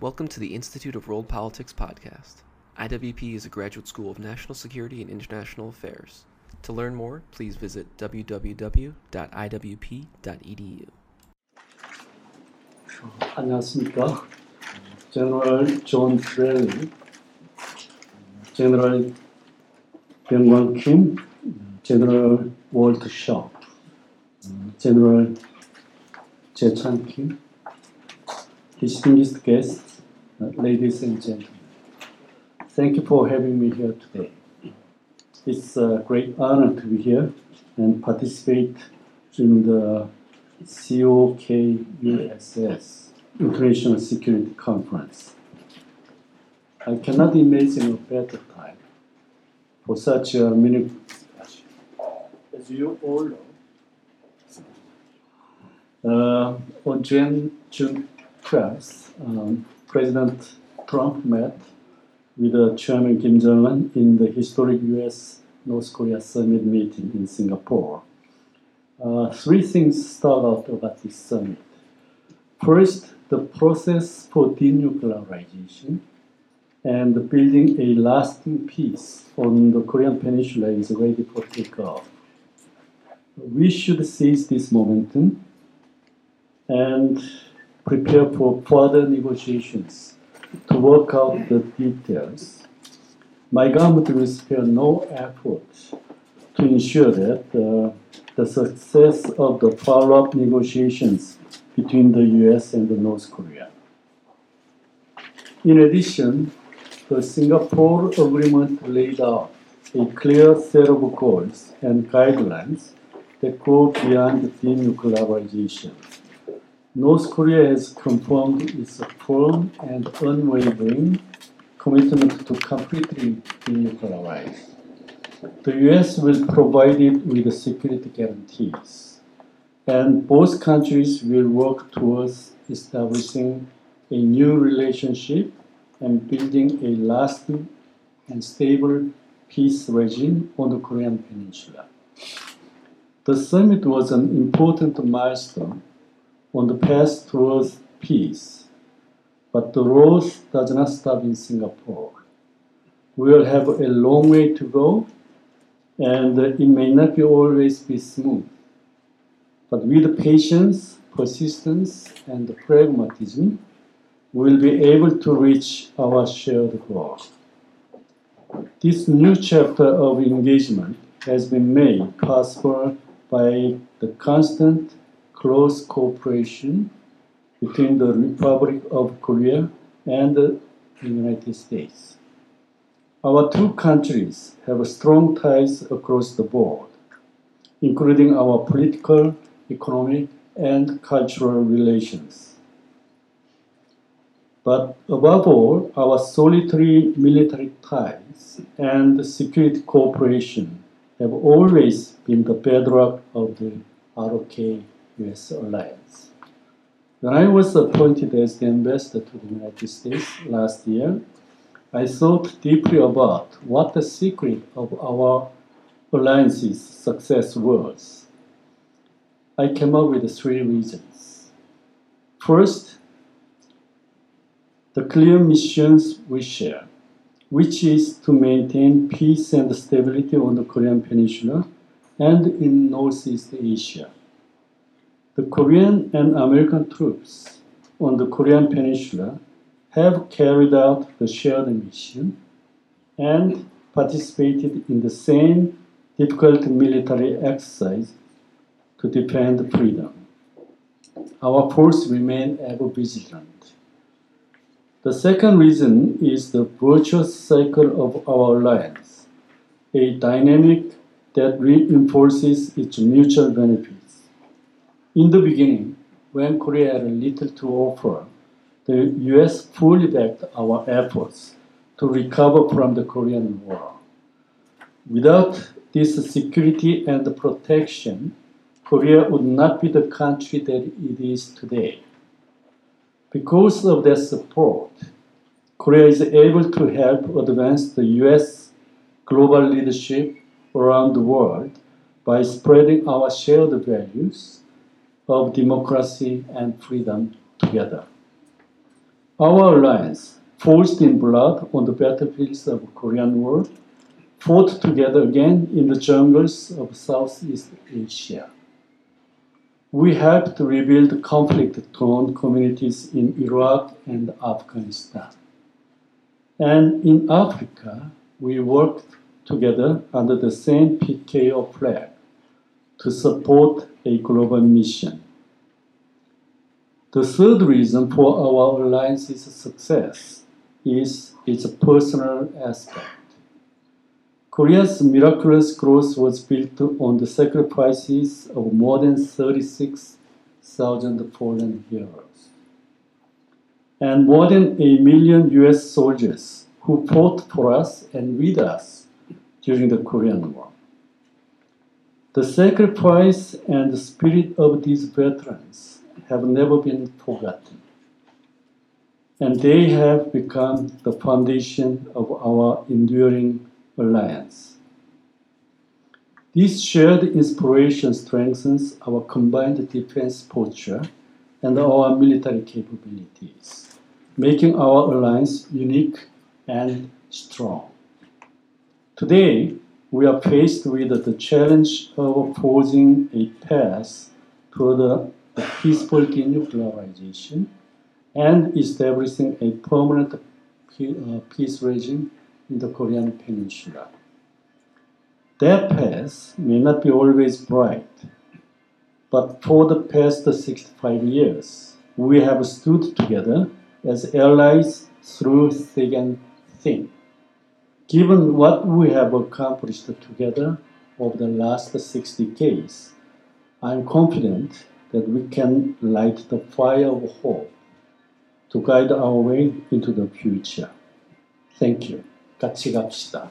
Welcome to the Institute of World Politics podcast. IWP is a graduate school of national security and international affairs. To learn more, please visit www.iwp.edu. 안녕하십니까. General John Tilelli, General Byung-Wan Kim, General Walt Sharp, General Jae Chan Kim, distinguished guests, uh, ladies and gentlemen. Thank you for having me here today. It's a great honor to be here and participate in the COKUSS International Security Conference. I cannot imagine a better time for such a meaningful discussion. As you all know, uh, on June, June 12th, um, President Trump met with uh, Chairman Kim Jong un in the historic US North Korea summit meeting in Singapore. Uh, three things start out about this summit. First, the process for denuclearization and building a lasting peace on the Korean Peninsula is ready for takeoff. We should seize this momentum and prepare for further negotiations to work out the details. My government will spare no effort to ensure that uh, the success of the follow-up negotiations between the US and the North Korea. In addition, the Singapore Agreement laid out a clear set of goals and guidelines that go beyond denuclearization. North Korea has confirmed its firm and unwavering commitment to completely denuclearize. The US will provide it with security guarantees, and both countries will work towards establishing a new relationship and building a lasting and stable peace regime on the Korean Peninsula. The summit was an important milestone on the path towards peace, but the road does not stop in Singapore. We will have a long way to go and it may not be always be smooth. But with patience, persistence, and pragmatism, we will be able to reach our shared goal. This new chapter of engagement has been made possible by the constant close cooperation between the Republic of Korea and the United States. Our two countries have strong ties across the board, including our political, economic, and cultural relations. But above all, our solitary military ties and security cooperation have always been the bedrock of the ROK US alliance. When I was appointed as the ambassador to the United States last year, I thought deeply about what the secret of our alliance's success was. I came up with three reasons. First, the clear missions we share, which is to maintain peace and stability on the Korean Peninsula and in Northeast Asia. The Korean and American troops on the Korean Peninsula have carried out the shared mission and participated in the same difficult military exercise to defend freedom. Our force remain ever vigilant. The second reason is the virtuous cycle of our alliance, a dynamic that reinforces its mutual benefits. In the beginning, when Korea had little to offer, the US fully backed our efforts to recover from the Korean War. Without this security and protection, Korea would not be the country that it is today. Because of that support, Korea is able to help advance the US global leadership around the world by spreading our shared values of democracy and freedom together. Our alliance, forged in blood on the battlefields of the Korean War, fought together again in the jungles of Southeast Asia. We helped rebuild conflict-torn communities in Iraq and Afghanistan. And in Africa, we worked together under the same PKO flag to support a global mission. The third reason for our alliance's success is its personal aspect. Korea's miraculous growth was built on the sacrifices of more than 36,000 fallen heroes. And more than a million US soldiers who fought for us and with us during the Korean War. The sacrifice and the spirit of these veterans have never been forgotten. And they have become the foundation of our enduring alliance. This shared inspiration strengthens our combined defense posture and our military capabilities, making our alliance unique and strong. Today, we are faced with the challenge of forging a path toward a peaceful denuclearization and establishing a permanent uh, peace regime in the Korean Peninsula. That path may not be always bright, but for the past 65 years, we have stood together as allies through thick and thin. Given what we have accomplished together over the last six decades, I'm confident that we can light the fire of hope to guide our way into the future. Thank you. 같이 갑시다.